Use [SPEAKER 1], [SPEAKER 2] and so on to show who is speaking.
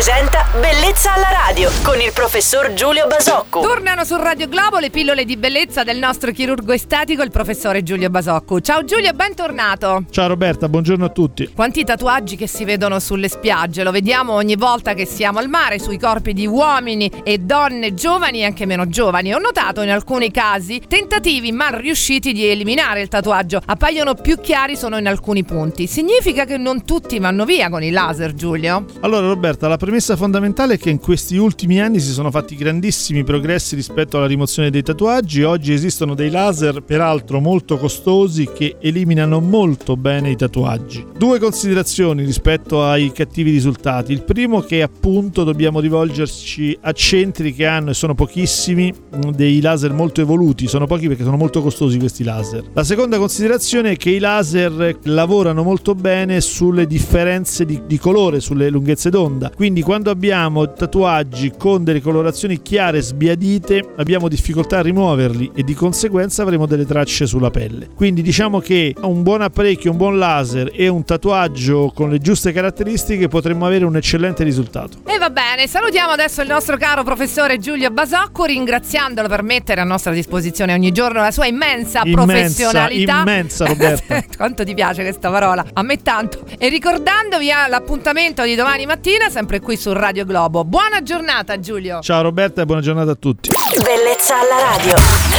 [SPEAKER 1] presenta Bellezza alla radio con il professor Giulio Basocco.
[SPEAKER 2] Tornano su Radio Globo le pillole di bellezza del nostro chirurgo estetico, il professore Giulio Basocco. Ciao Giulio, bentornato.
[SPEAKER 3] Ciao Roberta, buongiorno a tutti.
[SPEAKER 2] Quanti tatuaggi che si vedono sulle spiagge, lo vediamo ogni volta che siamo al mare, sui corpi di uomini e donne giovani e anche meno giovani. Ho notato in alcuni casi tentativi mal riusciti di eliminare il tatuaggio, appaiono più chiari solo in alcuni punti. Significa che non tutti vanno via con i laser, Giulio?
[SPEAKER 3] Allora Roberta, la premessa fondamentale è che in questi ultimi anni si sono fatti grandissimi progressi rispetto alla rimozione dei tatuaggi. Oggi esistono dei laser, peraltro molto costosi, che eliminano molto bene i tatuaggi. Due considerazioni rispetto ai cattivi risultati. Il primo che appunto dobbiamo rivolgerci a centri che hanno, e sono pochissimi, dei laser molto evoluti. Sono pochi perché sono molto costosi questi laser. La seconda considerazione è che i laser lavorano molto bene sulle differenze di, di colore, sulle lunghezze d'onda. Quindi quando abbiamo tatuaggi con delle colorazioni chiare sbiadite, abbiamo difficoltà a rimuoverli e di conseguenza avremo delle tracce sulla pelle. Quindi diciamo che un buon apparecchio, un buon laser e un tatuaggio con le giuste caratteristiche potremmo avere un eccellente risultato.
[SPEAKER 2] E va bene, salutiamo adesso il nostro caro professore Giulio Basocco, ringraziandolo per mettere a nostra disposizione ogni giorno la sua immensa,
[SPEAKER 3] Immensa,
[SPEAKER 2] professionalità.
[SPEAKER 3] immensa, Roberta.
[SPEAKER 2] Quanto ti piace questa parola? A me tanto. E ricordandovi eh, l'appuntamento di domani mattina, sempre qui su Radio Globo. Buona giornata, Giulio.
[SPEAKER 3] Ciao Roberta e buona giornata a tutti.
[SPEAKER 1] Bellezza alla radio.